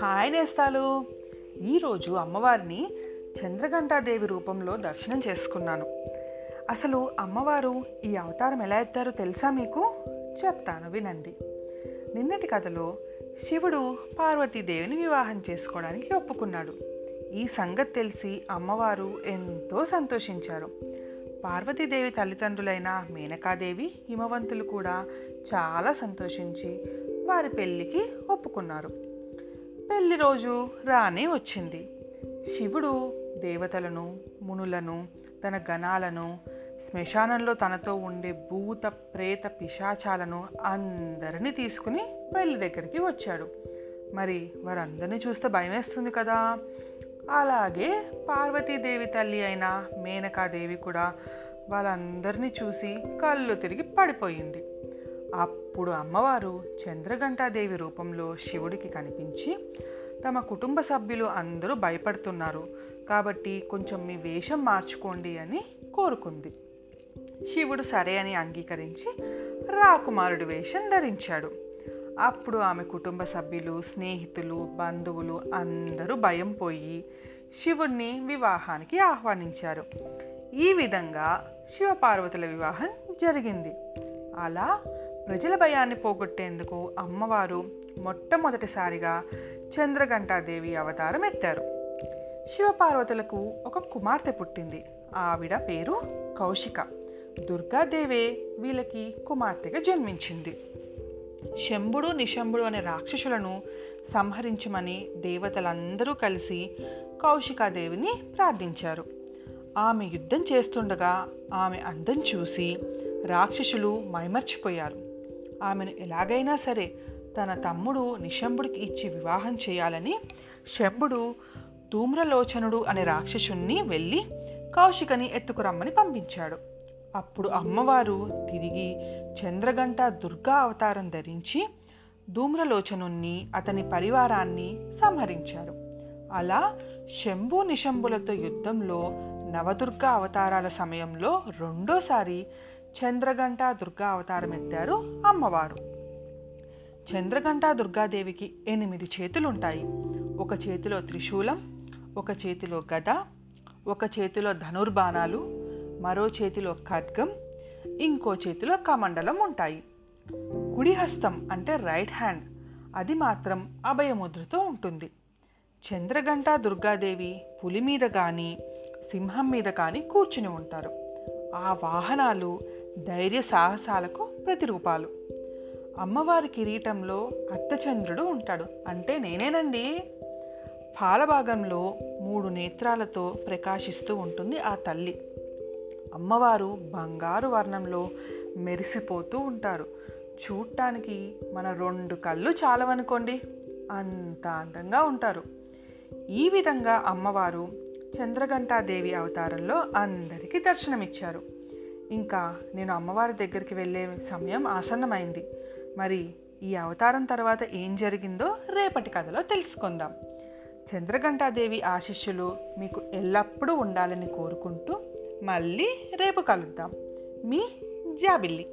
Hi నేస్తాలు. ఈరోజు అమ్మవారిని చంద్రఘంటాదేవి రూపంలో దర్శనం చేసుకున్నాను. అసలు అమ్మవారు ఈ అవతారం ఎలా ఎత్తారో తెలుసా మీకు? చెప్తాను వినండి. నిన్నటి కథలో శివుడు పార్వతీదేవిని వివాహం చేసుకోవడానికి ఒప్పుకున్నాడు. ఈ సంగతి తెలిసి అమ్మవారు ఎంతో సంతోషించారు. పార్వతీదేవి తల్లిదండ్రులైన మేనకాదేవి హిమవంతులు కూడా చాలా సంతోషించి వారి పెళ్ళికి ఒప్పుకున్నారు. పెళ్ళి రోజు రానే వచ్చింది. శివుడు దేవతలను మునులను తన గణాలను శ్మశానంలో తనతో ఉండే భూత ప్రేత పిశాచాలను అందరినీ తీసుకుని పెళ్ళి దగ్గరికి వచ్చాడు. మరి వారందరినీ చూస్తే భయమేస్తుంది కదా. అలాగే పార్వతీదేవి తల్లి అయిన మేనకాదేవి కూడా వాళ్ళందరినీ చూసి కళ్ళు తిరిగి పడిపోయింది. అప్పుడు అమ్మవారు చంద్రఘంటాదేవి రూపంలో శివుడికి కనిపించి తమ కుటుంబ సభ్యులు అందరూ భయపడుతున్నారు. కాబట్టి కొంచెం మీ వేషం మార్చుకోండి అని కోరుకుంది. శివుడు సరే అని అంగీకరించి రాకుమారుడి వేషం ధరించాడు. అప్పుడు ఆమె కుటుంబ సభ్యులు స్నేహితులు బంధువులు అందరూ భయం పోయి శివుణ్ణి వివాహానికి ఆహ్వానించారు. ఈ విధంగా శివపార్వతుల వివాహం జరిగింది. అలా ప్రజల భయాన్ని పోగొట్టేందుకు అమ్మవారు మొట్టమొదటిసారిగా చంద్రఘంటాదేవి అవతారం ఎత్తారు. శివపార్వతులకు ఒక కుమార్తె పుట్టింది. ఆవిడ పేరు కౌశిక. దుర్గాదేవే వీళ్ళకి కుమార్తెగా జన్మించింది. శంభుడు నిశంభుడు అనే రాక్షసులను సంహరించమని దేవతలందరూ కలిసి కౌశికాదేవిని ప్రార్థించారు. ఆమె యుద్ధం చేస్తుండగా ఆమె అందం చూసి రాక్షసులు మైమర్చిపోయారు. ఆమెను ఎలాగైనా సరే తన తమ్ముడు నిశంభుడికి ఇచ్చి వివాహం చేయాలని శంభుడు ధూమ్రలోచనుడు అనే రాక్షసుణ్ణి వెళ్ళి కౌశికని ఎత్తుకురమ్మని పంపించాడు. అప్పుడు అమ్మవారు తిరిగి చంద్రగంట దుర్గా అవతారం ధరించి ధూమ్రలోచనుణ్ణి అతని పరివారాన్ని సంహరించారు. అలా శంభు నిశంభులతో యుద్ధంలో నవదుర్గ అవతారాల సమయంలో రెండోసారి చంద్రగంట దుర్గా అవతారం ఎత్తారు అమ్మవారు. చంద్రగంట దుర్గాదేవికి ఎనిమిది చేతులుంటాయి. ఒక చేతిలో త్రిశూలం ఒక చేతిలో గద ఒక చేతిలో ధనుర్బాణాలు మరో చేతిలో ఖడ్గం ఇంకో చేతిలో కమండలం ఉంటాయి. కుడి హస్తం అంటే రైట్ హ్యాండ్ అది మాత్రం అభయముద్రతో ఉంటుంది. చంద్రగంట దుర్గాదేవి పులి మీద కానీ సింహం మీద కానీ కూర్చుని ఉంటారు. ఆ వాహనాలు ధైర్య సాహసాలకు ప్రతిరూపాలు. అమ్మవారి కిరీటంలో అర్ధచంద్రుడు ఉంటాడు. అంటే నేనేనండి? పాలభాగంలో మూడు నేత్రాలతో ప్రకాశిస్తూ ఉంటుంది ఆ తల్లి. అమ్మవారు బంగారు వర్ణంలో మెరిసిపోతూ ఉంటారు. చూడటానికి మన రెండు కళ్ళు చాలవనుకోండి. అంత అందంగా ఉంటారు. ఈ విధంగా అమ్మవారు చంద్రఘంటాదేవి అవతారంలో అందరికీ దర్శనమిచ్చారు. ఇంకా నేను అమ్మవారి దగ్గరికి వెళ్ళే సమయం ఆసన్నమైంది. మరి ఈ అవతారం తర్వాత ఏం జరిగిందో రేపటి కథలో తెలుసుకుందాం. చంద్రఘంటాదేవి ఆశిష్యులు మీకు ఎల్లప్పుడూ ఉండాలని కోరుకుంటూ మళ్ళీ రేపు కలుద్దాం. మీ జాబిల్లి.